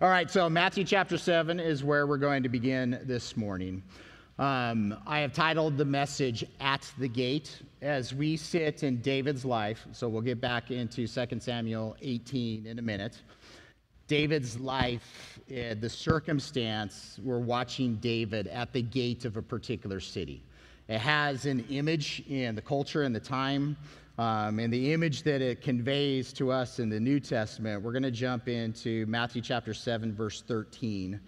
All right, so Matthew chapter 7 is where we're going to begin this morning. Um, I have titled the message At the Gate as we sit in David's life. So we'll get back into 2 Samuel 18 in a minute. David's life, uh, the circumstance, we're watching David at the gate of a particular city. It has an image in the culture and the time um, and the image that it conveys to us in the New Testament, we're going to jump into Matthew chapter 7, verse 13.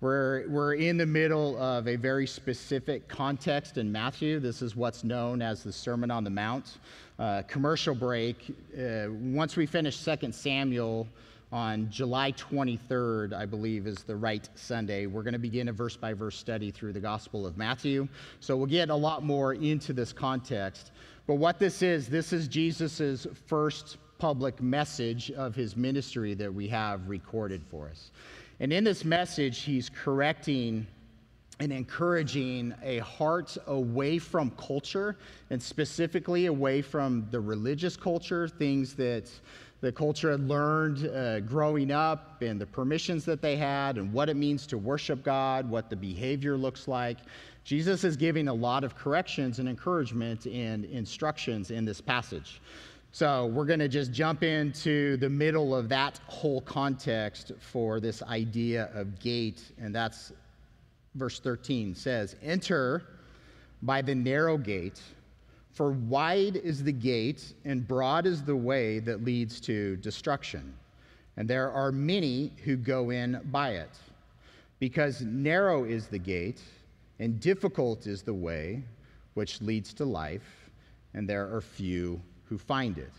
We're, we're in the middle of a very specific context in Matthew. This is what's known as the Sermon on the Mount. Uh, commercial break. Uh, once we finish 2 Samuel on July 23rd, I believe, is the right Sunday, we're going to begin a verse by verse study through the Gospel of Matthew. So we'll get a lot more into this context. But what this is, this is Jesus' first public message of his ministry that we have recorded for us. And in this message, he's correcting and encouraging a heart away from culture and specifically away from the religious culture, things that the culture had learned uh, growing up and the permissions that they had and what it means to worship God, what the behavior looks like. Jesus is giving a lot of corrections and encouragement and instructions in this passage. So we're going to just jump into the middle of that whole context for this idea of gate, and that's verse 13 says, Enter by the narrow gate, for wide is the gate and broad is the way that leads to destruction, and there are many who go in by it. Because narrow is the gate and difficult is the way which leads to life, and there are few who find it.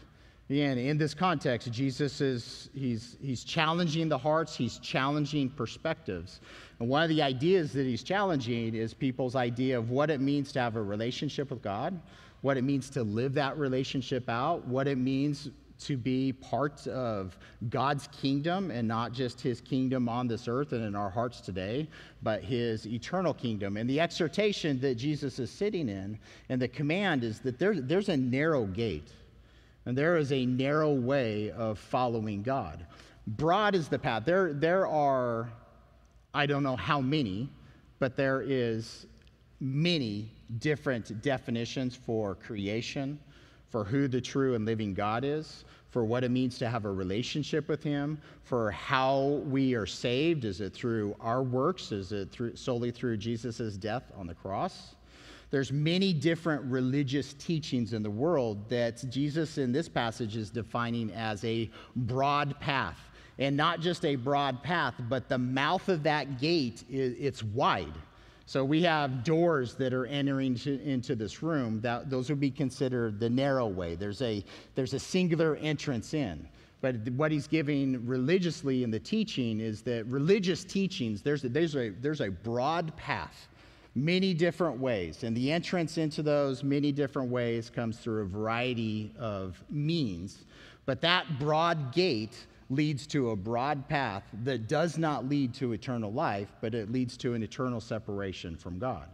Again, in this context, Jesus is he's, he's challenging the hearts, he's challenging perspectives. And one of the ideas that he's challenging is people's idea of what it means to have a relationship with God, what it means to live that relationship out, what it means to be part of God's kingdom and not just his kingdom on this earth and in our hearts today, but his eternal kingdom. And the exhortation that Jesus is sitting in and the command is that there, there's a narrow gate and there is a narrow way of following God. Broad is the path. There, there are, I don't know how many, but there is many different definitions for creation for who the true and living God is, for what it means to have a relationship with Him, for how we are saved. Is it through our works? Is it through, solely through Jesus' death on the cross? There's many different religious teachings in the world that Jesus in this passage is defining as a broad path. And not just a broad path, but the mouth of that gate, it's wide. So we have doors that are entering to, into this room. That, those would be considered the narrow way. There's a, there's a singular entrance in. But what he's giving religiously in the teaching is that religious teachings, there's a, there's a, there's a broad path, many different ways. And the entrance into those many different ways comes through a variety of means. But that broad gate leads to a broad path that does not lead to eternal life, but it leads to an eternal separation from God.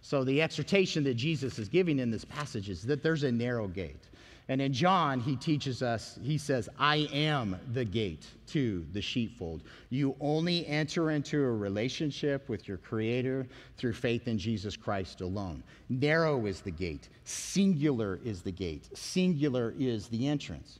So, the exhortation that Jesus is giving in this passage is that there's a narrow gate. And in John, he teaches us, he says, I am the gate to the sheepfold. You only enter into a relationship with your Creator through faith in Jesus Christ alone. Narrow is the gate, singular is the gate, singular is the entrance.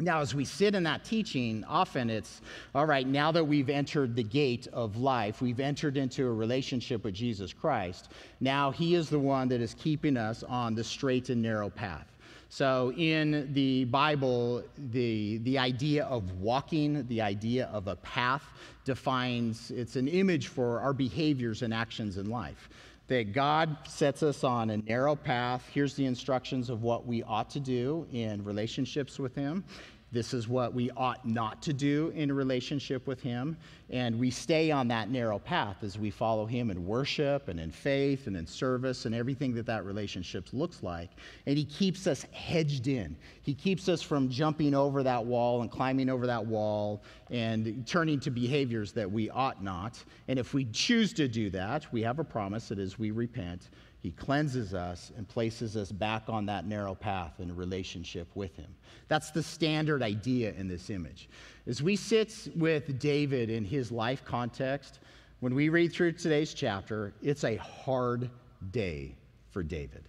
Now, as we sit in that teaching, often it's all right, now that we've entered the gate of life, we've entered into a relationship with Jesus Christ, now He is the one that is keeping us on the straight and narrow path. So, in the Bible, the, the idea of walking, the idea of a path, defines it's an image for our behaviors and actions in life that God sets us on a narrow path. Here's the instructions of what we ought to do in relationships with Him. This is what we ought not to do in a relationship with Him. And we stay on that narrow path as we follow Him in worship and in faith and in service and everything that that relationship looks like. And He keeps us hedged in. He keeps us from jumping over that wall and climbing over that wall and turning to behaviors that we ought not. And if we choose to do that, we have a promise that as we repent, he cleanses us and places us back on that narrow path in relationship with Him. That's the standard idea in this image. As we sit with David in his life context, when we read through today's chapter, it's a hard day for David.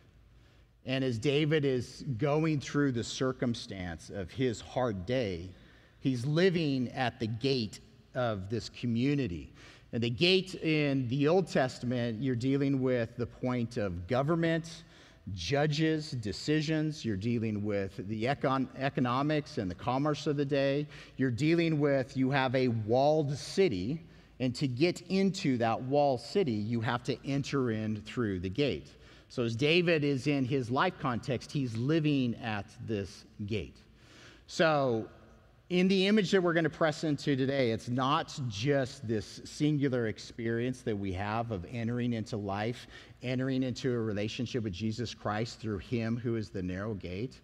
And as David is going through the circumstance of his hard day, he's living at the gate of this community. And the gate in the Old Testament, you're dealing with the point of government, judges, decisions. You're dealing with the econ- economics and the commerce of the day. You're dealing with, you have a walled city. And to get into that walled city, you have to enter in through the gate. So, as David is in his life context, he's living at this gate. So, in the image that we're going to press into today, it's not just this singular experience that we have of entering into life, entering into a relationship with Jesus Christ through Him who is the narrow gate.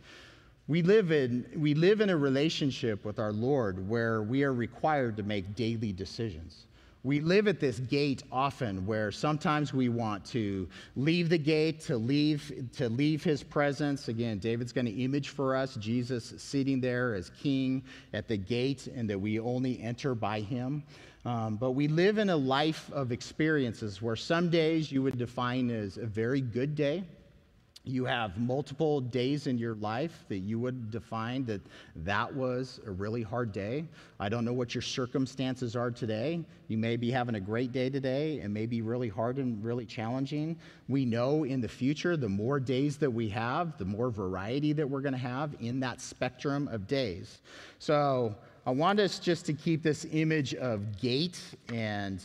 We live in, we live in a relationship with our Lord where we are required to make daily decisions we live at this gate often where sometimes we want to leave the gate to leave to leave his presence. Again david's going to image for us jesus sitting there as king at the gate and that we only enter by him. Um, but we live in a life of experiences where some days you would define as a very good day you have multiple days in your life that you would define that that was a really hard day. I don't know what your circumstances are today. You may be having a great day today and may be really hard and really challenging. We know in the future, the more days that we have, the more variety that we're going to have in that spectrum of days. So I want us just to keep this image of gate and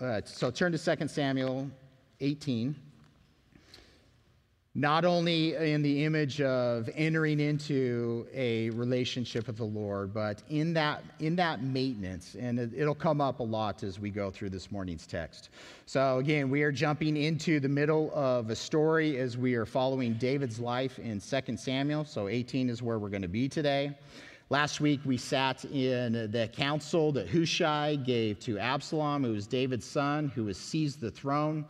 uh, so turn to 2 Samuel 18 not only in the image of entering into a relationship with the Lord, but in that, in that maintenance. And it, will come up a lot as we go through this morning's text. So, again, we are jumping into the middle of a story as we are following David's life in 2 Samuel. So, 18 is where we're going to be today. Last week, we sat in the counsel that Hushai gave to Absalom, who was David's son, who has seized the throne.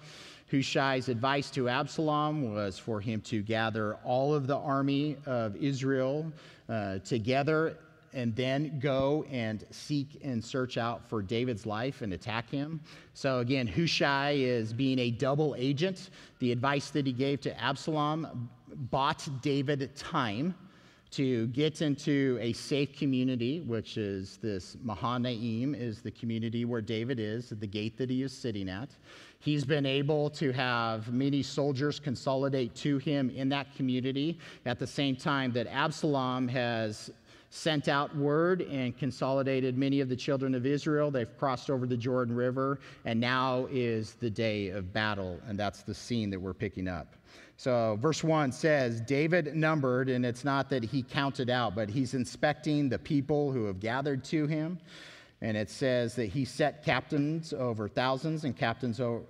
Hushai's advice to Absalom was for him to gather all of the army of Israel uh, together and then go and seek and search out for David's life and attack him. So, again, Hushai is being a double agent. The advice that he gave to Absalom bought David time to get into a safe community, which is this Mahanaim, is the community where David is, the gate that he is sitting at. He's been able to have many soldiers consolidate to him in that community at the same time that Absalom has sent out word and consolidated many of the children of Israel. They've crossed over the Jordan River, and now is the day of battle, and that's the scene that we're picking up. So, verse 1 says, David numbered, and it's not that he counted out, but he's inspecting the people who have gathered to him. And it says that he set captains over thousands and captains uh,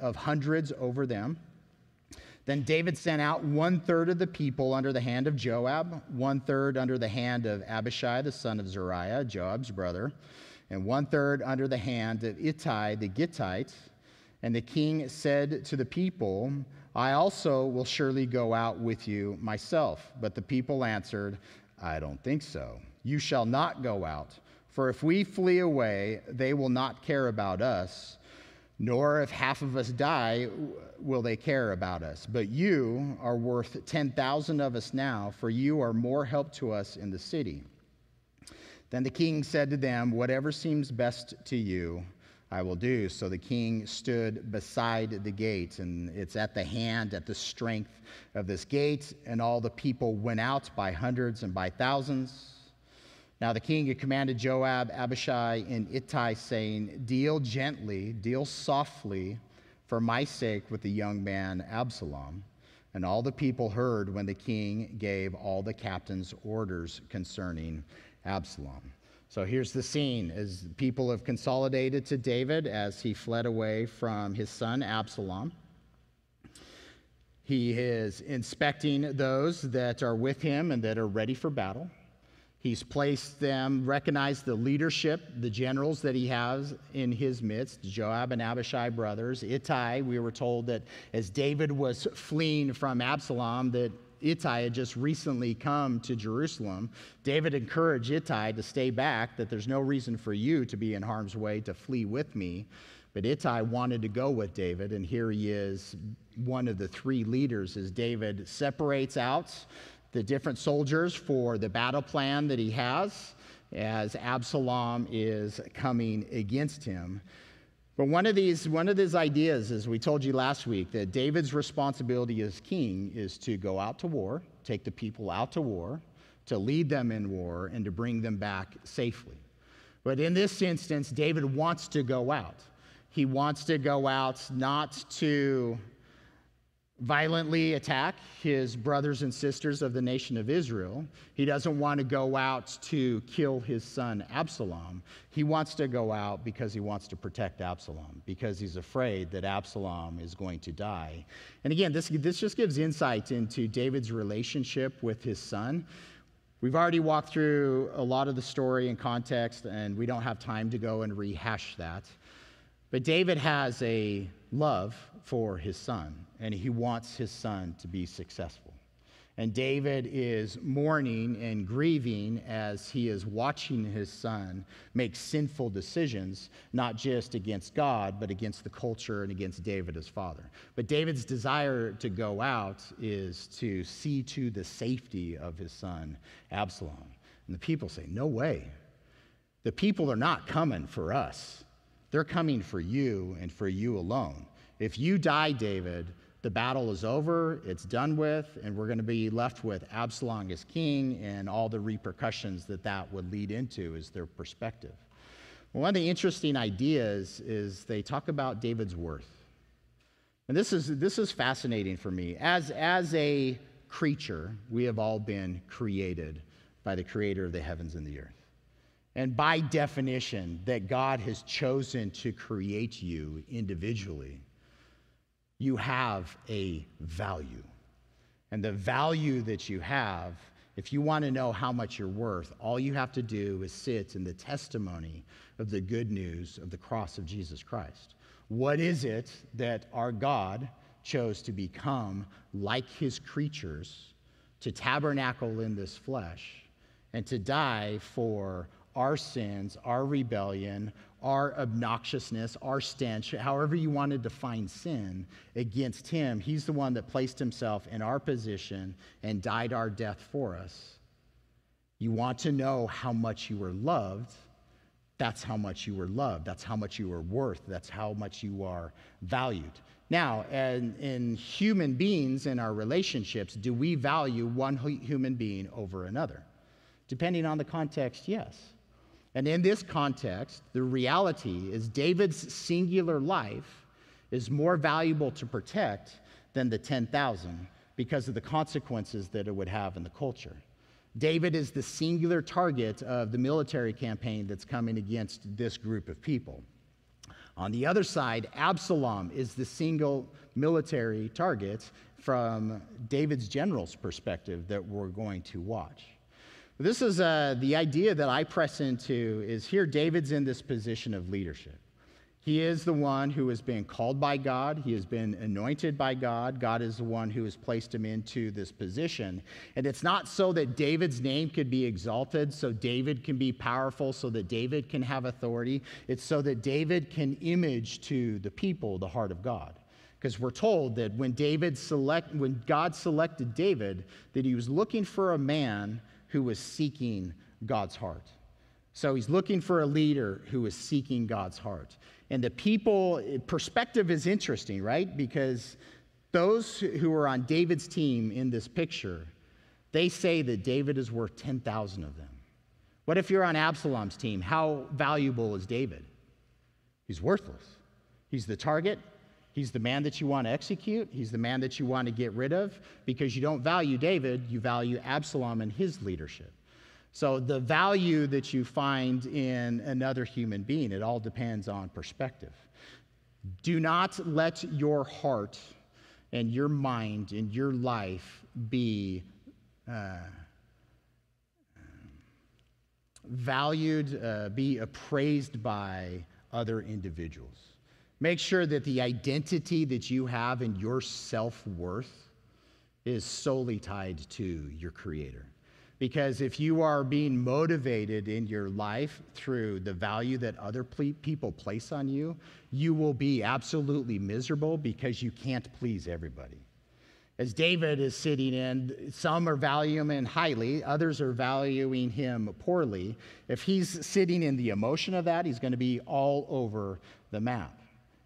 of hundreds over them. Then David sent out one third of the people under the hand of Joab, one third under the hand of Abishai, the son of Zeruiah, Joab's brother, and one third under the hand of Ittai the Gittite. And the king said to the people, I also will surely go out with you myself. But the people answered, I don't think so. You shall not go out. For if we flee away, they will not care about us, nor if half of us die, will they care about us. But you are worth 10,000 of us now, for you are more help to us in the city. Then the king said to them, Whatever seems best to you, I will do. So the king stood beside the gate, and it's at the hand, at the strength of this gate, and all the people went out by hundreds and by thousands. Now the king had commanded Joab, Abishai, and Ittai, saying, Deal gently, deal softly for my sake with the young man Absalom. And all the people heard when the king gave all the captains orders concerning Absalom. So here's the scene as people have consolidated to David as he fled away from his son Absalom. He is inspecting those that are with him and that are ready for battle. He's placed them, recognized the leadership, the generals that he has in his midst Joab and Abishai brothers. Ittai, we were told that as David was fleeing from Absalom, that Ittai had just recently come to Jerusalem. David encouraged Ittai to stay back, that there's no reason for you to be in harm's way to flee with me. But Ittai wanted to go with David, and here he is, one of the three leaders, as David separates out the different soldiers for the battle plan that he has as Absalom is coming against him. But one of these, one of these ideas, as we told you last week, that David's responsibility as king is to go out to war, take the people out to war, to lead them in war, and to bring them back safely. But in this instance, David wants to go out. He wants to go out not to violently attack his brothers and sisters of the nation of Israel. He doesn't want to go out to kill his son Absalom. He wants to go out because he wants to protect Absalom, because he's afraid that Absalom is going to die. And again, this, this just gives insight into David's relationship with his son. We've already walked through a lot of the story and context, and we don't have time to go and rehash that. But David has a love for his son, and he wants his son to be successful. And David is mourning and grieving as he is watching his son make sinful decisions, not just against God, but against the culture and against David, his father. But David's desire to go out is to see to the safety of his son, Absalom. And the people say, No way. The people are not coming for us. They're coming for you and for you alone. If you die, David, the battle is over, it's done with, and we're going to be left with Absalom as king and all the repercussions that that would lead into is their perspective. One of the interesting ideas is they talk about David's worth. And this is, this is fascinating for me. As, as a creature, we have all been created by the creator of the heavens and the earth. And by definition, that God has chosen to create you individually, you have a value. And the value that you have, if you want to know how much you're worth, all you have to do is sit in the testimony of the good news of the cross of Jesus Christ. What is it that our God chose to become like his creatures, to tabernacle in this flesh, and to die for our sins, our rebellion, our obnoxiousness, our stench, however you want to define sin, against him. He's the one that placed himself in our position and died our death for us. You want to know how much you were loved. That's how much you were loved. That's how much you were worth. That's how much you are valued. Now, in, in human beings, in our relationships, do we value one human being over another? Depending on the context, yes. And in this context, the reality is David's singular life is more valuable to protect than the 10,000 because of the consequences that it would have in the culture. David is the singular target of the military campaign that's coming against this group of people. On the other side, Absalom is the single military target from David's general's perspective that we're going to watch. This is uh, the idea that I press into is here David's in this position of leadership. He is the one who has been called by God. He has been anointed by God. God is the one who has placed him into this position. And it's not so that David's name could be exalted, so David can be powerful, so that David can have authority. It's so that David can image to the people the heart of God. Because we're told that when David select, when God selected David, that he was looking for a man who was seeking God's heart. So he's looking for a leader who is seeking God's heart. And the people, perspective is interesting, right? Because those who are on David's team in this picture, they say that David is worth 10,000 of them. What if you're on Absalom's team? How valuable is David? He's worthless. He's the target, He's the man that you want to execute. He's the man that you want to get rid of because you don't value David, you value Absalom and his leadership. So, the value that you find in another human being, it all depends on perspective. Do not let your heart and your mind and your life be uh, valued, uh, be appraised by other individuals. Make sure that the identity that you have and your self worth is solely tied to your Creator. Because if you are being motivated in your life through the value that other people place on you, you will be absolutely miserable because you can't please everybody. As David is sitting in, some are valuing him highly, others are valuing him poorly. If he's sitting in the emotion of that, he's going to be all over the map.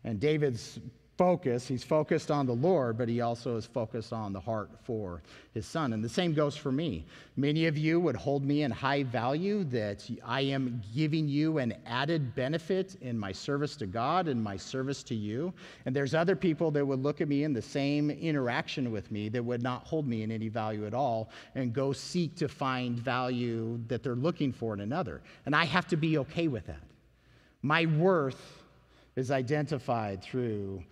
And David's focus. He's focused on the Lord, but he also is focused on the heart for his son. And the same goes for me. Many of you would hold me in high value that I am giving you an added benefit in my service to God and my service to you. And there's other people that would look at me in the same interaction with me that would not hold me in any value at all and go seek to find value that they're looking for in another. And I have to be okay with that. My worth is identified through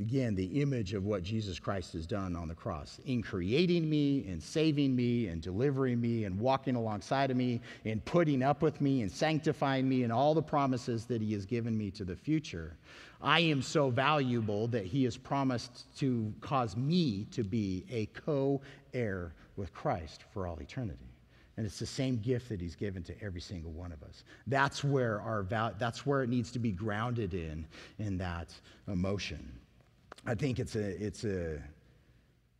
Again, the image of what Jesus Christ has done on the cross in creating me and saving me and delivering me and walking alongside of me and putting up with me and sanctifying me and all the promises that He has given me to the future. I am so valuable that He has promised to cause me to be a co heir with Christ for all eternity. And it's the same gift that he's given to every single one of us. That's where our val- that's where it needs to be grounded in in that emotion. I think it's a, it's a,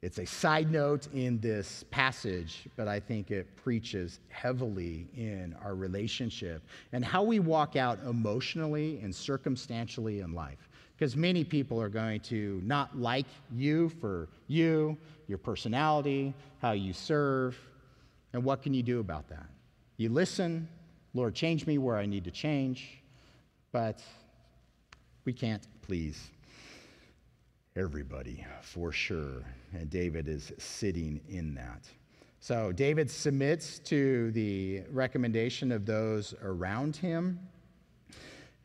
it's a side note in this passage, but I think it preaches heavily in our relationship and how we walk out emotionally and circumstantially in life. Because many people are going to not like you for you, your personality, how you serve. And what can you do about that? You listen, Lord, change me where I need to change, but we can't please everybody for sure. And David is sitting in that. So David submits to the recommendation of those around him.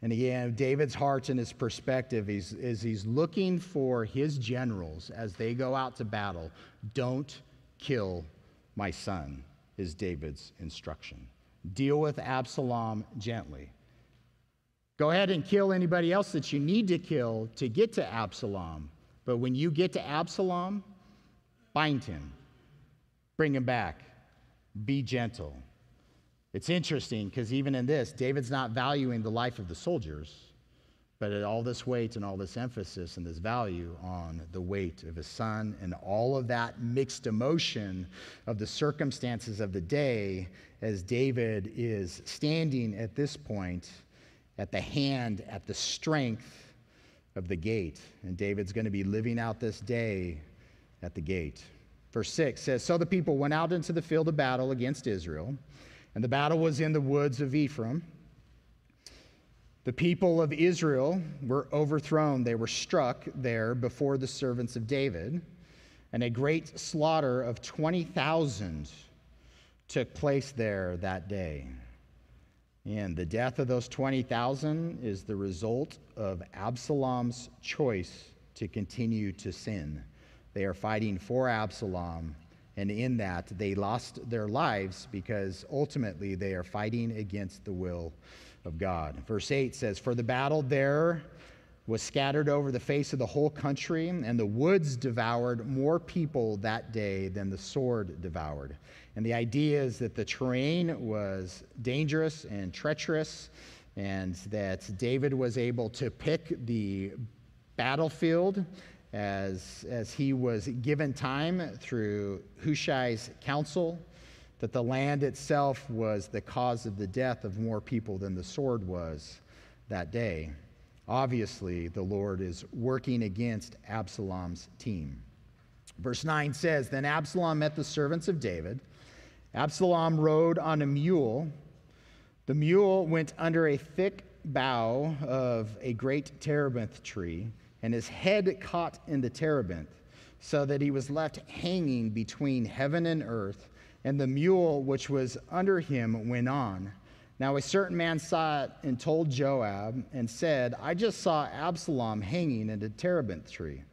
And again, David's heart and his perspective is, is he's looking for his generals as they go out to battle. Don't kill my son, is David's instruction. Deal with Absalom gently. Go ahead and kill anybody else that you need to kill to get to Absalom. But when you get to Absalom, bind him, bring him back, be gentle. It's interesting because even in this, David's not valuing the life of the soldiers, but all this weight and all this emphasis and this value on the weight of his son and all of that mixed emotion of the circumstances of the day as David is standing at this point at the hand, at the strength of the gate. And David's going to be living out this day at the gate. Verse 6 says So the people went out into the field of battle against Israel, and the battle was in the woods of Ephraim. The people of Israel were overthrown, they were struck there before the servants of David, and a great slaughter of 20,000 took place there that day. And the death of those 20,000 is the result of Absalom's choice to continue to sin. They are fighting for Absalom, and in that, they lost their lives because ultimately they are fighting against the will of God. Verse 8 says, For the battle there was scattered over the face of the whole country, and the woods devoured more people that day than the sword devoured. And the idea is that the terrain was dangerous and treacherous, and that David was able to pick the battlefield as, as he was given time through Hushai's counsel, that the land itself was the cause of the death of more people than the sword was that day. Obviously, the Lord is working against Absalom's team. Verse 9 says Then Absalom met the servants of David Absalom rode on a mule. The mule went under a thick bough of a great terebinth tree, and his head caught in the terebinth, so that he was left hanging between heaven and earth, and the mule which was under him went on. Now a certain man saw it and told Joab and said, I just saw Absalom hanging in a terebinth tree.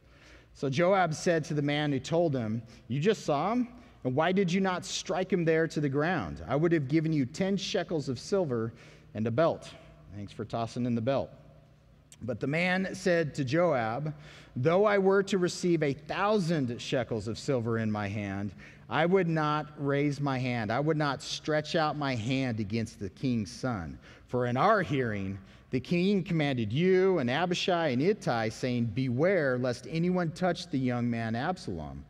So Joab said to the man who told him, You just saw him? And why did you not strike him there to the ground? I would have given you 10 shekels of silver and a belt. Thanks for tossing in the belt. But the man said to Joab, Though I were to receive a thousand shekels of silver in my hand, I would not raise my hand. I would not stretch out my hand against the king's son. For in our hearing, the king commanded you and Abishai and Ittai, saying, Beware lest anyone touch the young man Absalom.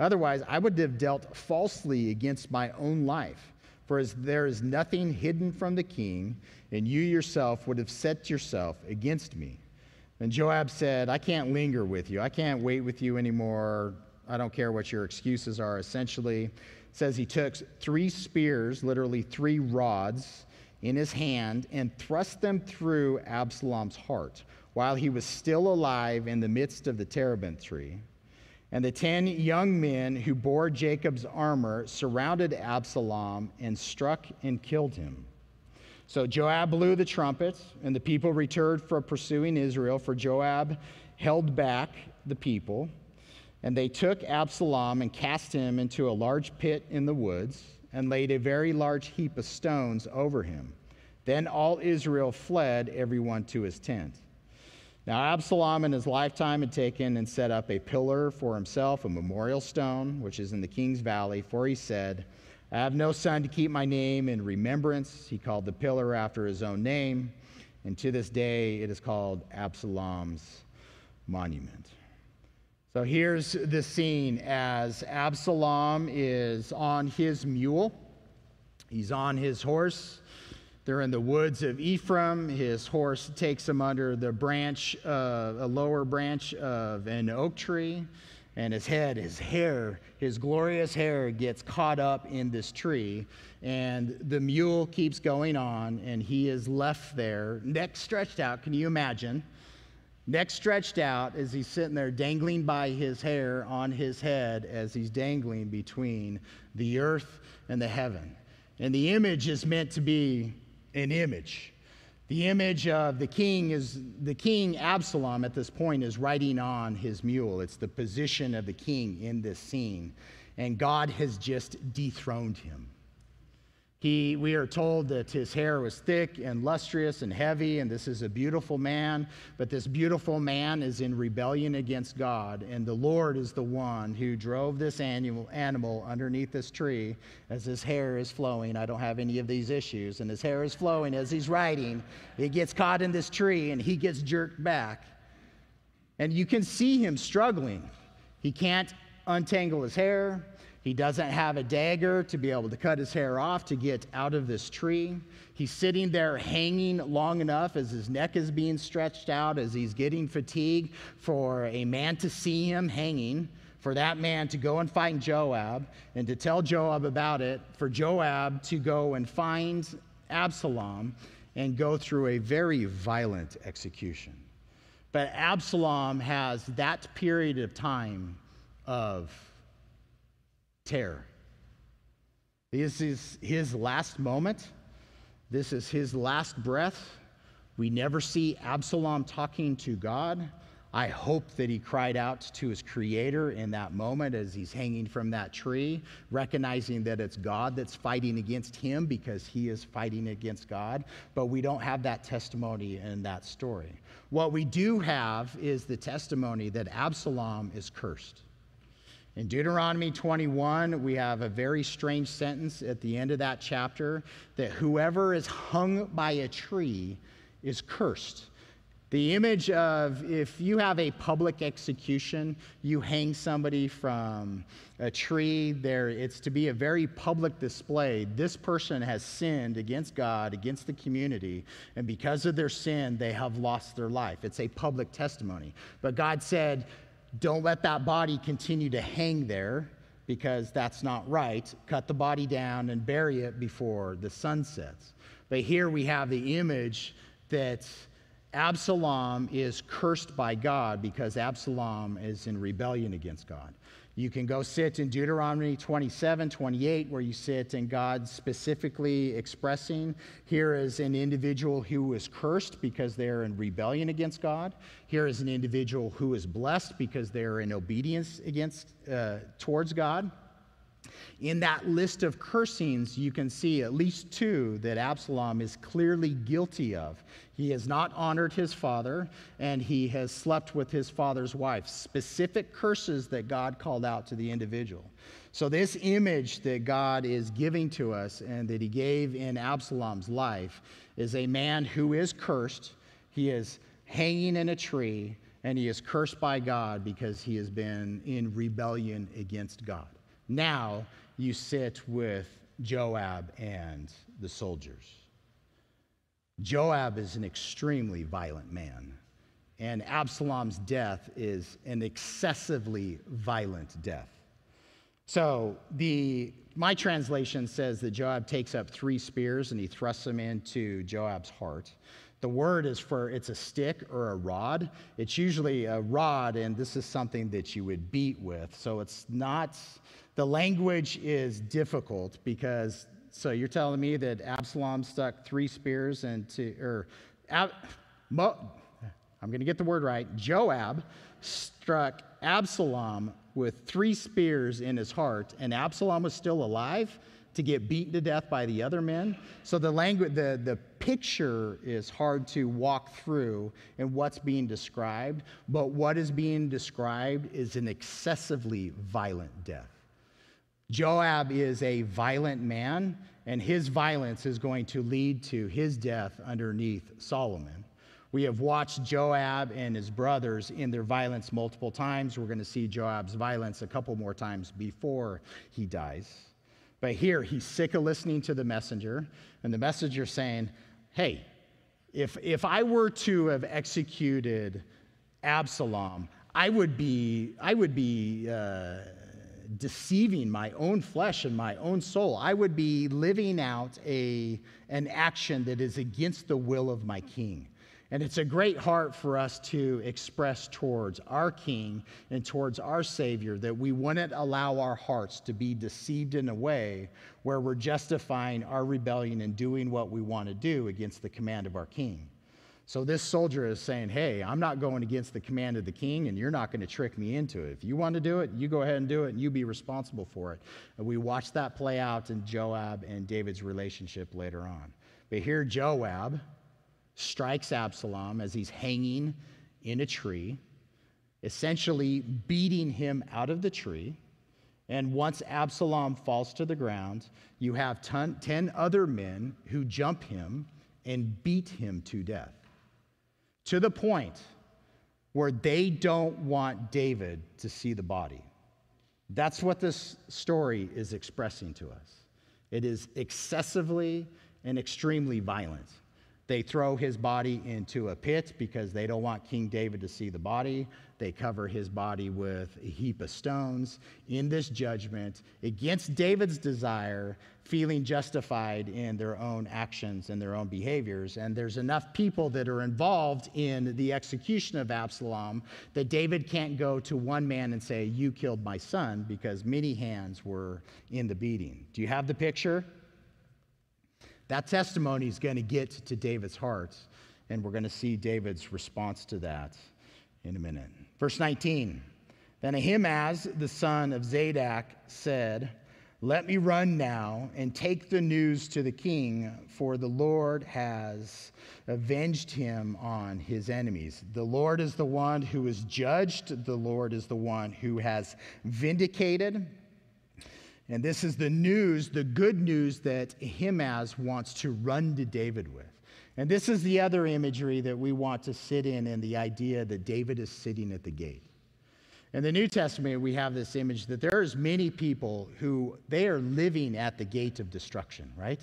Otherwise, I would have dealt falsely against my own life. For as there is nothing hidden from the king, and you yourself would have set yourself against me. And Joab said, I can't linger with you. I can't wait with you anymore. I don't care what your excuses are. Essentially, says he took three spears, literally three rods, in his hand and thrust them through Absalom's heart while he was still alive in the midst of the terebinth tree. And the ten young men who bore Joab's armor surrounded Absalom and struck and killed him. So Joab blew the trumpet, and the people returned from pursuing Israel, for Joab held back the people. And they took Absalom and cast him into a large pit in the woods and laid a very large heap of stones over him. Then all Israel fled, everyone to his tent. Now, Absalom in his lifetime had taken and set up a pillar for himself, a memorial stone, which is in the king's valley, for he said, I have no son to keep my name in remembrance. He called the pillar after his own name, and to this day it is called Absalom's monument. So here's the scene as Absalom is on his mule. He's on his horse. They're in the woods of Ephraim. His horse takes him under the branch, uh, a lower branch of an oak tree, and his head, his hair, his glorious hair gets caught up in this tree. And the mule keeps going on, and he is left there, neck stretched out. Can you imagine? neck stretched out as he's sitting there dangling by his hair on his head as he's dangling between the earth and the heaven. And the image is meant to be an image. The image of the king is the king Absalom at this point is riding on his mule. It's the position of the king in this scene. And God has just dethroned him. He, we are told that his hair was thick and lustrous and heavy, and this is a beautiful man. But this beautiful man is in rebellion against God, and the Lord is the one who drove this animal, animal underneath this tree as his hair is flowing. I don't have any of these issues, and his hair is flowing as he's riding. He gets caught in this tree, and he gets jerked back. And you can see him struggling. He can't untangle his hair. He doesn't have a dagger to be able to cut his hair off to get out of this tree. He's sitting there hanging long enough as his neck is being stretched out, as he's getting fatigued for a man to see him hanging, for that man to go and find Joab and to tell Joab about it, for Joab to go and find Absalom and go through a very violent execution. But Absalom has that period of time of terror. This is his last moment. This is his last breath. We never see Absalom talking to God. I hope that he cried out to his creator in that moment as he's hanging from that tree, recognizing that it's God that's fighting against him because he is fighting against God. But we don't have that testimony in that story. What we do have is the testimony that Absalom is cursed. In Deuteronomy 21, we have a very strange sentence at the end of that chapter that whoever is hung by a tree is cursed. The image of if you have a public execution, you hang somebody from a tree, there it's to be a very public display. This person has sinned against God, against the community, and because of their sin, they have lost their life. It's a public testimony. But God said, don't let that body continue to hang there because that's not right. Cut the body down and bury it before the sun sets. But here we have the image that Absalom is cursed by God because Absalom is in rebellion against God. You can go sit in Deuteronomy 27, 28, where you sit and God specifically expressing here is an individual who is cursed because they're in rebellion against God. Here is an individual who is blessed because they're in obedience against, uh, towards God. In that list of cursings, you can see at least two that Absalom is clearly guilty of. He has not honored his father, and he has slept with his father's wife. Specific curses that God called out to the individual. So, this image that God is giving to us and that he gave in Absalom's life is a man who is cursed. He is hanging in a tree, and he is cursed by God because he has been in rebellion against God. Now you sit with Joab and the soldiers. Joab is an extremely violent man, and Absalom's death is an excessively violent death. So the my translation says that Joab takes up three spears and he thrusts them into Joab's heart. The word is for it's a stick or a rod. It's usually a rod, and this is something that you would beat with. So it's not the language is difficult because so you're telling me that Absalom stuck three spears into or Ab, Mo, I'm going to get the word right. Joab struck Absalom with three spears in his heart, and Absalom was still alive to get beaten to death by the other men. So the language, the, the picture is hard to walk through in what's being described, but what is being described is an excessively violent death. Joab is a violent man, and his violence is going to lead to his death underneath Solomon. We have watched Joab and his brothers in their violence multiple times. We're going to see Joab's violence a couple more times before he dies. But here, he's sick of listening to the messenger, and the messenger saying, Hey, if, if I were to have executed Absalom, I would be, I would be uh, deceiving my own flesh and my own soul. I would be living out a, an action that is against the will of my king. And it's a great heart for us to express towards our King and towards our Savior that we wouldn't allow our hearts to be deceived in a way where we're justifying our rebellion and doing what we want to do against the command of our King. So this soldier is saying, Hey, I'm not going against the command of the king, and you're not going to trick me into it. If you want to do it, you go ahead and do it, and you be responsible for it. And we watch that play out in Joab and David's relationship later on. But here, Joab, strikes Absalom as he's hanging in a tree, essentially beating him out of the tree. And once Absalom falls to the ground, you have ton, 10 other men who jump him and beat him to death to the point where they don't want David to see the body. That's what this story is expressing to us. It is excessively and extremely violent. They throw his body into a pit because they don't want King David to see the body. They cover his body with a heap of stones. In this judgment, against David's desire, feeling justified in their own actions and their own behaviors. And there's enough people that are involved in the execution of Absalom that David can't go to one man and say, You killed my son, because many hands were in the beating. Do you have the picture? That testimony is going to get to David's heart, and we're going to see David's response to that in a minute. Verse 19 Then Ahimaaz, the son of Zadok, said, Let me run now and take the news to the king, for the Lord has avenged him on his enemies. The Lord is the one who is judged, the Lord is the one who has vindicated. And this is the news, the good news that Ahimaaz wants to run to David with. And this is the other imagery that we want to sit in, and the idea that David is sitting at the gate. In the New Testament, we have this image that there's many people who they are living at the gate of destruction, right?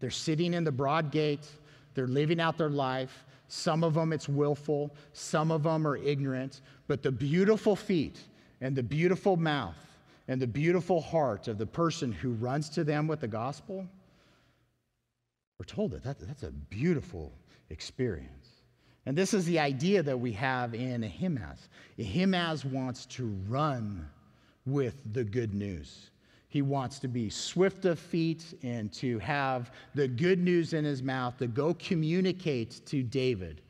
They're sitting in the broad gate, they're living out their life. Some of them it's willful, some of them are ignorant, but the beautiful feet and the beautiful mouth and the beautiful heart of the person who runs to them with the gospel, we're told that, that that's a beautiful experience. And this is the idea that we have in Ahimaaz. Ahimaaz wants to run with the good news. He wants to be swift of feet and to have the good news in his mouth to go communicate to David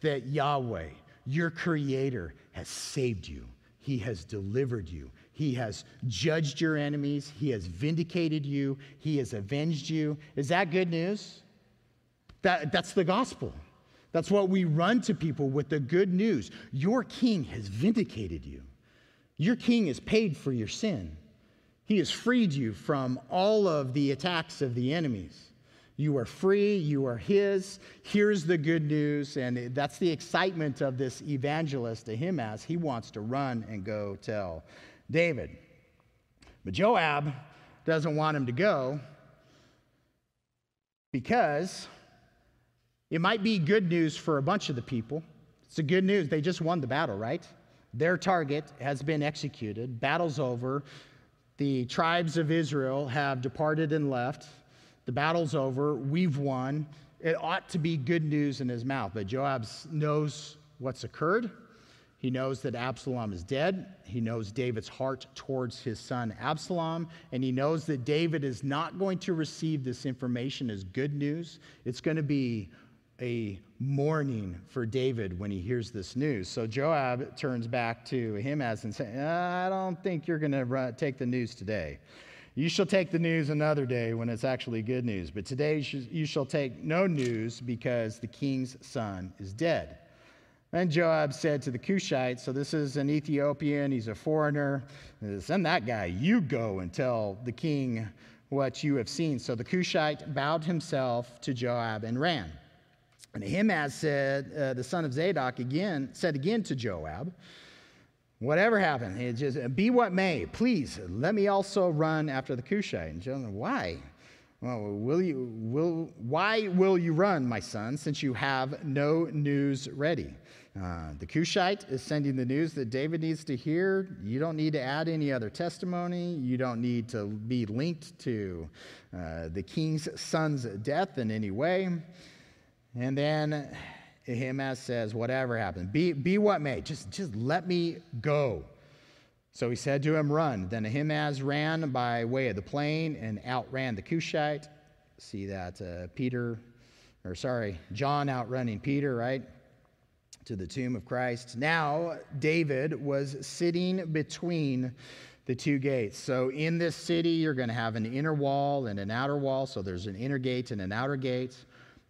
that Yahweh, your creator, has saved you. He has delivered you. He has judged your enemies. He has vindicated you. He has avenged you. Is that good news? That, that's the gospel. That's what we run to people with the good news. Your king has vindicated you. Your king has paid for your sin. He has freed you from all of the attacks of the enemies. You are free, you are his. Here's the good news. And that's the excitement of this evangelist, Ahimaaz. He wants to run and go tell David. But Joab doesn't want him to go because it might be good news for a bunch of the people. It's a good news. They just won the battle, right? Their target has been executed. Battle's over. The tribes of Israel have departed and left. The battle's over. We've won. It ought to be good news in his mouth. But Joab knows what's occurred. He knows that Absalom is dead. He knows David's heart towards his son Absalom. And he knows that David is not going to receive this information as good news. It's going to be a mourning for David when he hears this news. So Joab turns back to Ahimaaz and says, I don't think you're going to take the news today. You shall take the news another day when it's actually good news. But today you shall take no news because the king's son is dead. Then Joab said to the Cushite, so this is an Ethiopian, he's a foreigner, send that guy, you go and tell the king what you have seen. So the Cushite bowed himself to Joab and ran. And Ahimaaz said, uh, the son of Zadok again, said again to Joab, Whatever happened, it just be what may, please let me also run after the Cushite. And Jonathan, why? Well, will you, will, why will you run, my son, since you have no news ready? Uh, the Cushite is sending the news that David needs to hear. You don't need to add any other testimony. You don't need to be linked to uh, the king's son's death in any way. And then Ahimaaz says, Whatever happens, be, be what may, just, just let me go. So he said to him, Run. Then Ahimaaz ran by way of the plain and outran the Cushite. See that uh, Peter, or sorry, John outrunning Peter, right? To the tomb of Christ. Now, David was sitting between the two gates. So, in this city, you're going to have an inner wall and an outer wall. So, there's an inner gate and an outer gate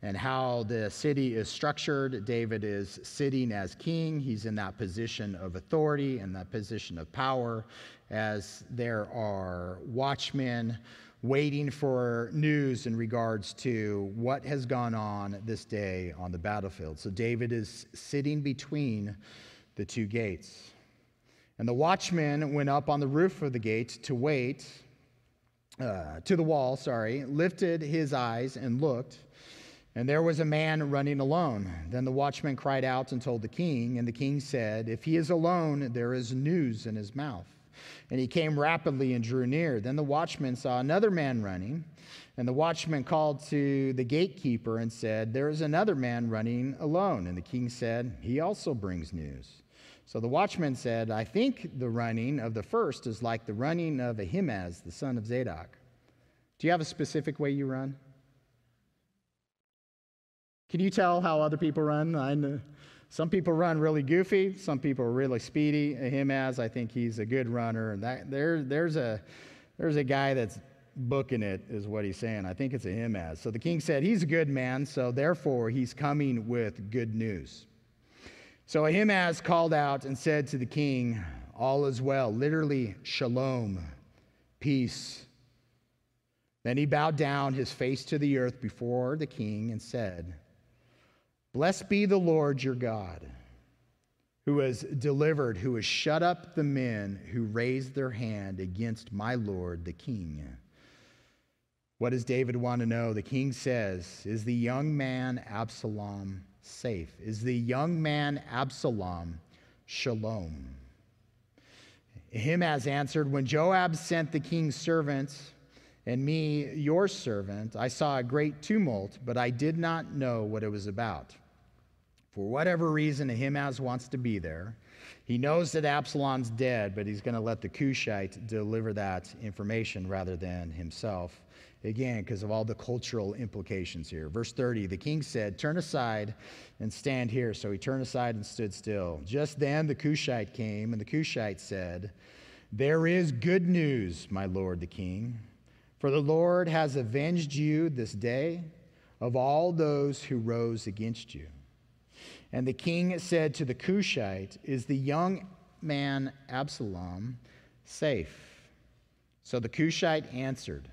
and how the city is structured. David is sitting as king. He's in that position of authority and that position of power, as there are watchmen waiting for news in regards to what has gone on this day on the battlefield. So David is sitting between the two gates. And the watchman went up on the roof of the gate to wait, uh, to the wall, sorry, lifted his eyes and looked. And there was a man running alone. Then the watchman cried out and told the king, and the king said, If he is alone, there is news in his mouth. And he came rapidly and drew near. Then the watchman saw another man running, and the watchman called to the gatekeeper and said, There is another man running alone. And the king said, He also brings news. So the watchman said, I think the running of the first is like the running of Ahimaaz, the son of Zadok. Do you have a specific way you run? Can you tell how other people run? I know some people run really goofy. Some people are really speedy. Ahimaaz, I think he's a good runner. And that, there, there's, a, there's a guy that's booking it, is what he's saying. I think it's Ahimaaz. So the king said, He's a good man, so therefore he's coming with good news. So Ahimaaz called out and said to the king, All is well. Literally, shalom, peace. Then he bowed down his face to the earth before the king and said, Blessed be the Lord your God, who has delivered, who has shut up the men who raised their hand against my Lord the king. What does David want to know? The king says, Is the young man Absalom safe? Is the young man Absalom shalom? Ahimaaz answered, When Joab sent the king's servants, and me, your servant, I saw a great tumult, but I did not know what it was about. For whatever reason, Ahimaaz wants to be there. He knows that Absalom's dead, but he's going to let the Cushite deliver that information rather than himself. Again, because of all the cultural implications here. Verse 30 The king said, Turn aside and stand here. So he turned aside and stood still. Just then the Cushite came, and the Cushite said, There is good news, my lord the king, for the Lord has avenged you this day of all those who rose against you. And the king said to the Cushite, Is the young man Absalom safe? So the Cushite answered,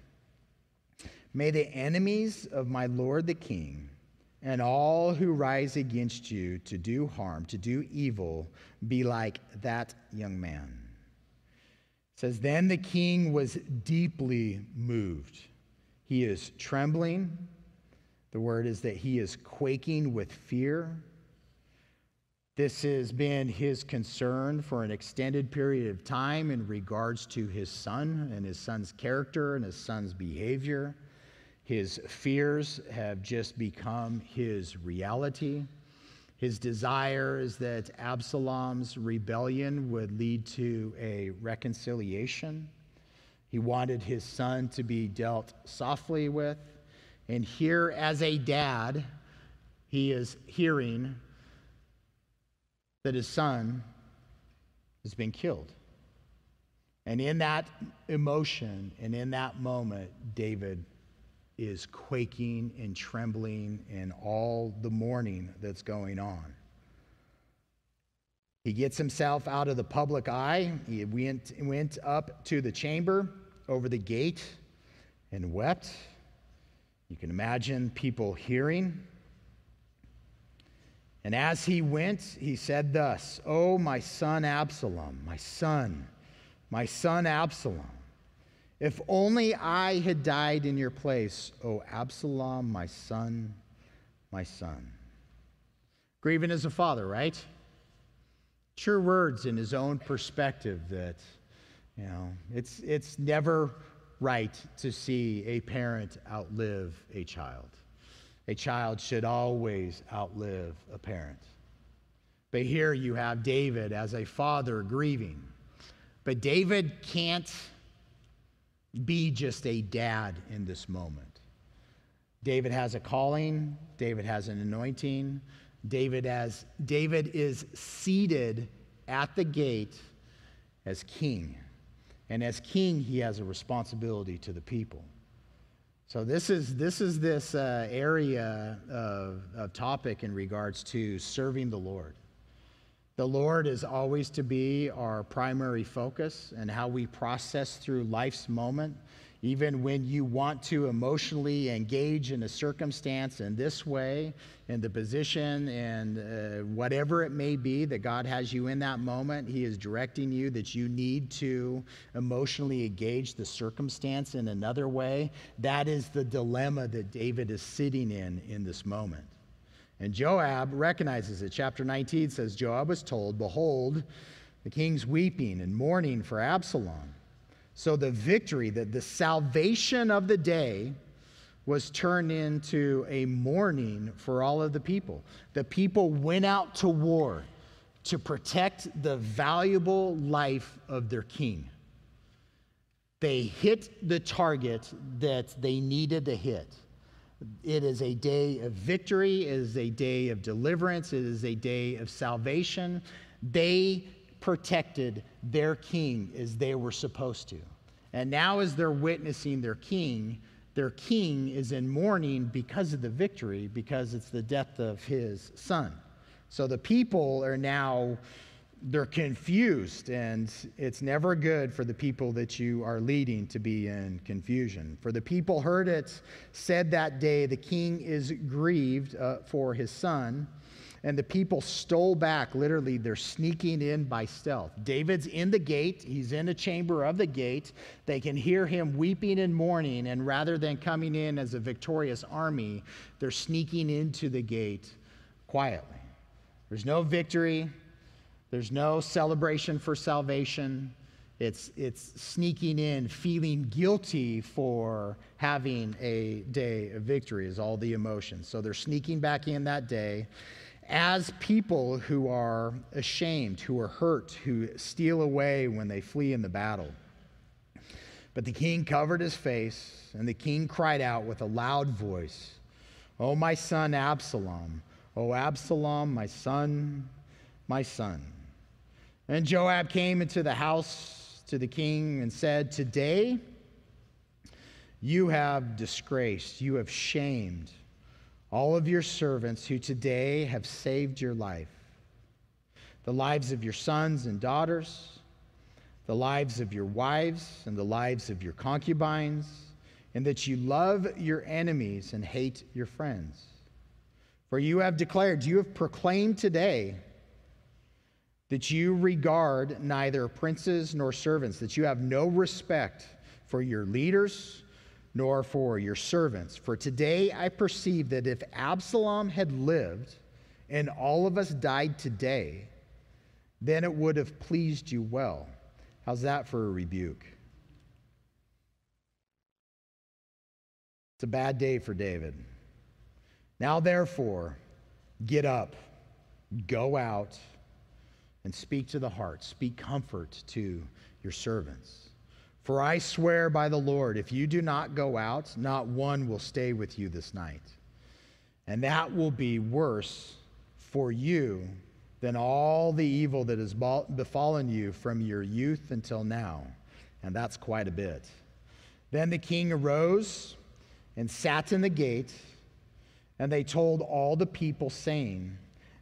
May the enemies of my lord the king and all who rise against you to do harm, to do evil, be like that young man. Says, Then the king was deeply moved. He is trembling. The word is that he is quaking with fear. This has been his concern for an extended period of time in regards to his son and his son's character and his son's behavior. His fears have just become his reality. His desire is that Absalom's rebellion would lead to a reconciliation. He wanted his son to be dealt softly with. And here, as a dad, he is hearing that his son has been killed. And in that emotion and in that moment, David is quaking and trembling in all the mourning that's going on. He gets himself out of the public eye. He went, went up to the chamber over the gate and wept. You can imagine people hearing. And as he went, he said thus, Oh, my son Absalom, my son, my son Absalom. If only I had died in your place, O Absalom, my son, my son. Grieving as a father, right? True words in his own perspective that, you know, it's, it's never right to see a parent outlive a child. A child should always outlive a parent. But here you have David as a father grieving. But David can't be just a dad in this moment. David has a calling, David has an anointing. David as David is seated at the gate as king. And as king, he has a responsibility to the people. So this is this is this uh, area of, of topic in regards to serving the Lord. The Lord is always to be our primary focus and how we process through life's moment. Even when you want to emotionally engage in a circumstance in this way, in the position and uh, whatever it may be that God has you in that moment, He is directing you that you need to emotionally engage the circumstance in another way. That is the dilemma that David is sitting in in this moment. And Joab recognizes it. Chapter 19 says Joab was told, Behold, the king's weeping and mourning for Absalom. So the victory, the, the salvation of the day, was turned into a mourning for all of the people. The people went out to war to protect the valuable life of their king. They hit the target that they needed to hit. It is a day of victory. It is a day of deliverance. It is a day of salvation. They protected their king as they were supposed to. And now, as they're witnessing their king, their king is in mourning because of the victory, because it's the death of his son. So the people are now they're confused, and it's never good for the people that you are leading to be in confusion. For the people heard it said that day, the king is grieved uh, for his son. And the people stole back. Literally, they're sneaking in by stealth. David's in the gate. He's in a chamber of the gate. They can hear him weeping and mourning. And rather than coming in as a victorious army, they're sneaking into the gate quietly. There's no victory, there's no celebration for salvation. It's, it's sneaking in, feeling guilty for having a day of victory, is all the emotions. So they're sneaking back in that day as people who are ashamed, who are hurt, who steal away when they flee in the battle. But the king covered his face, and the king cried out with a loud voice, O my son Absalom, O Absalom, my son, my son. And Joab came into the house to the king and said, Today you have disgraced, you have shamed all of your servants who today have saved your life, the lives of your sons and daughters, the lives of your wives, and the lives of your concubines, and that you love your enemies and hate your friends. For you have declared, you have proclaimed today that you regard neither princes nor servants, that you have no respect for your leaders nor for your servants. For today I perceive that if Absalom had lived and all of us died today, then it would have pleased you well. How's that for a rebuke? It's a bad day for David. Now, therefore, get up, go out, and speak to the heart. Speak comfort to your servants. For I swear by the Lord, if you do not go out, not one will stay with you this night. And that will be worse for you than all the evil that has befallen you from your youth until now. And that's quite a bit. Then the king arose and sat in the gate, and they told all the people, saying,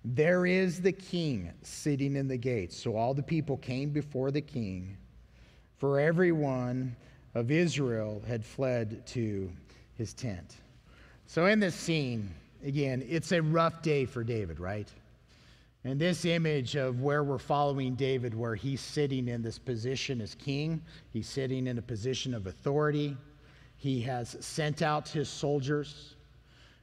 There is the king sitting in the gates. So all the people came before the king for everyone of Israel had fled to his tent. So, in this scene, again, it's a rough day for David, right? And this image of where we're following David, where he's sitting in this position as king, he's sitting in a position of authority. He has sent out his soldiers.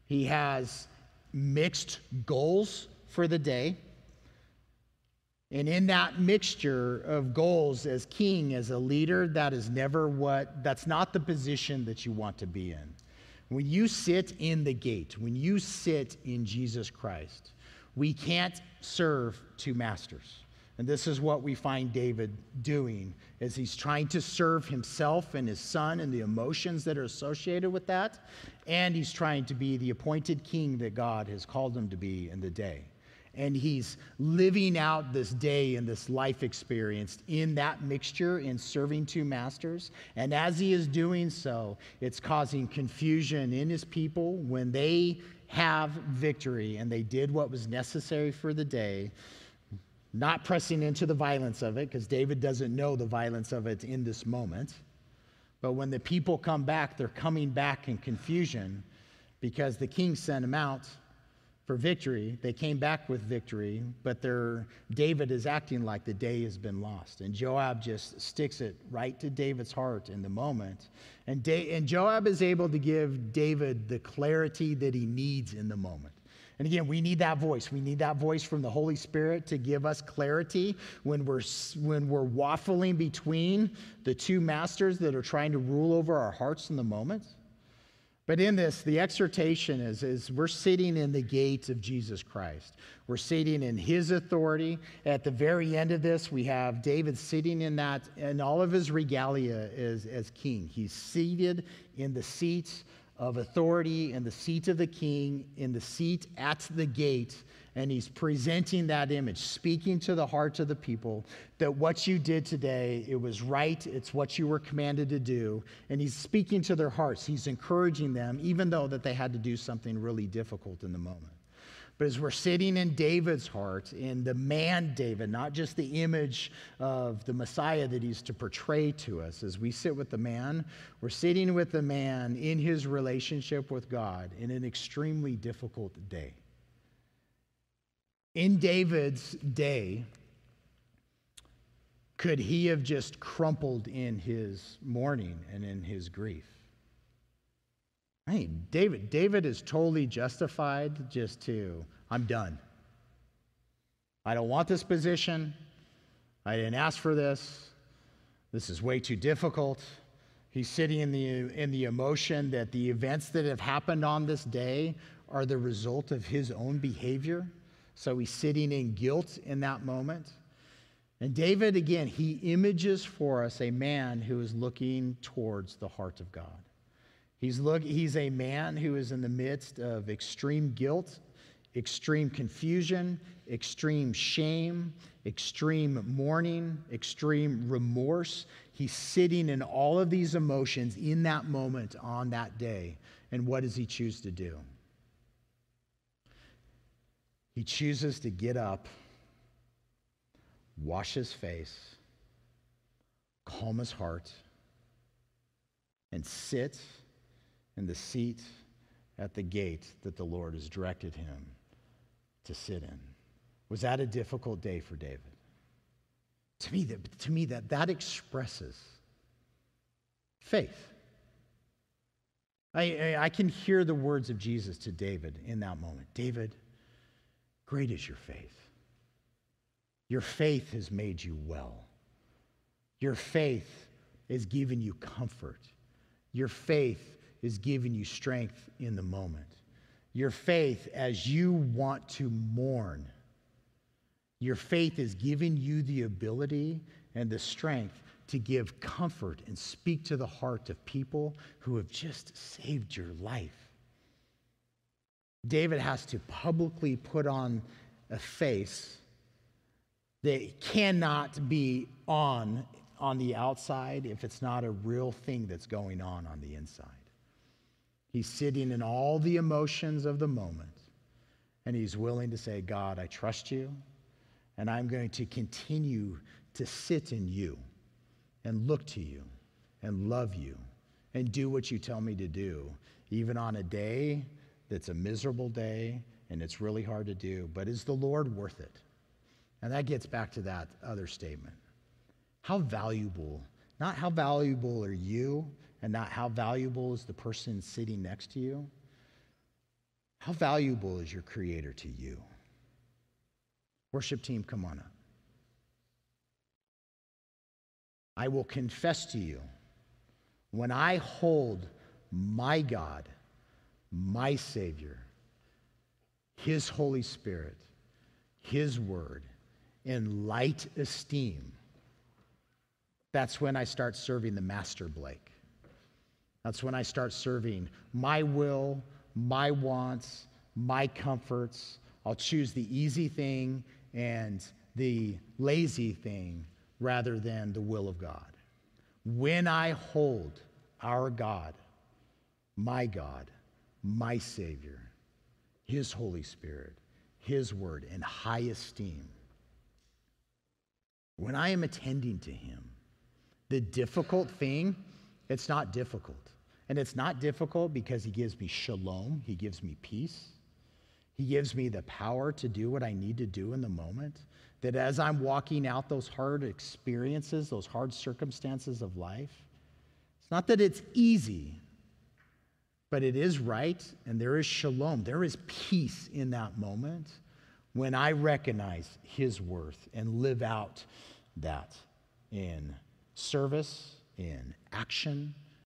He has mixed goals for the day. And in that mixture of goals as king, as a leader, that is never what, that's not the position that you want to be in. When you sit in the gate, when you sit in Jesus Christ, we can't serve two masters. And this is what we find David doing as he's trying to serve himself and his son and the emotions that are associated with that. And he's trying to be the appointed king that God has called him to be in the day and he's living out this day and this life experience in that mixture in serving two masters. And as he is doing so, it's causing confusion in his people when they have victory and they did what was necessary for the day. Not pressing into the violence of it, because David doesn't know the violence of it in this moment. But when the people come back, they're coming back in confusion because the king sent them out for victory. They came back with victory, but their, David is acting like the day has been lost. And Joab just sticks it right to David's heart in the moment. And, da- and Joab is able to give David the clarity that he needs in the moment. And again, we need that voice. We need that voice from the Holy Spirit to give us clarity when we're, when we're waffling between the two masters that are trying to rule over our hearts in the moment. But in this, the exhortation is, is we're sitting in the gate of Jesus Christ. We're sitting in his authority. At the very end of this, we have David sitting in that, and all of his regalia is, as king. He's seated in the seat of authority, in the seat of the king, in the seat at the gate and he's presenting that image, speaking to the hearts of the people that what you did today, it was right, it's what you were commanded to do. And he's speaking to their hearts. He's encouraging them, even though that they had to do something really difficult in the moment. But as we're sitting in David's heart, in the man David, not just the image of the Messiah that he's to portray to us, as we sit with the man, we're sitting with the man in his relationship with God in an extremely difficult day. In David's day, could he have just crumpled in his mourning and in his grief? I mean, David, David is totally justified just to, I'm done. I don't want this position. I didn't ask for this. This is way too difficult. He's sitting in the, in the emotion that the events that have happened on this day are the result of his own behavior. So he's sitting in guilt in that moment. And David, again, he images for us a man who is looking towards the heart of God. He's, look, he's a man who is in the midst of extreme guilt extreme confusion, extreme shame, extreme mourning, extreme remorse. He's sitting in all of these emotions in that moment on that day. And what does he choose to do? He chooses to get up, wash his face, calm his heart, and sit in the seat at the gate that the Lord has directed him to sit in. Was that a difficult day for David? To me, that, to me that, that expresses faith. I, I, can hear the words of Jesus to David in that moment. David, great is your faith. Your faith has made you well. Your faith has given you comfort. Your faith is giving you strength in the moment. Your faith, as you want to mourn, your faith is giving you the ability and the strength to give comfort and speak to the heart of people who have just saved your life. David has to publicly put on a face that cannot be on on the outside if it's not a real thing that's going on on the inside. He's sitting in all the emotions of the moment, and he's willing to say, God, I trust you, and I'm going to continue to sit in you and look to you and love you and do what you tell me to do, even on a day that's a miserable day and it's really hard to do. But is the Lord worth it? And that gets back to that other statement. How valuable, not how valuable are you, and not how valuable is the person sitting next to you? How valuable is your Creator to you? Worship team, come on up. I will confess to you when I hold my God, my Savior, His Holy Spirit, His Word in light esteem, that's when I start serving the Master Blake. That's when I start serving my will, my wants, my comforts. I'll choose the easy thing and the lazy thing rather than the will of God. When I hold our God, my God, my Savior, His Holy Spirit, His Word in high esteem, when I am attending to Him, the difficult thing, it's not difficult. And it's not difficult because he gives me shalom, he gives me peace. He gives me the power to do what I need to do in the moment. That as I'm walking out those hard experiences, those hard circumstances of life, it's not that it's easy, but it is right and there is shalom. There is peace in that moment when I recognize his worth and live out that in service, in action,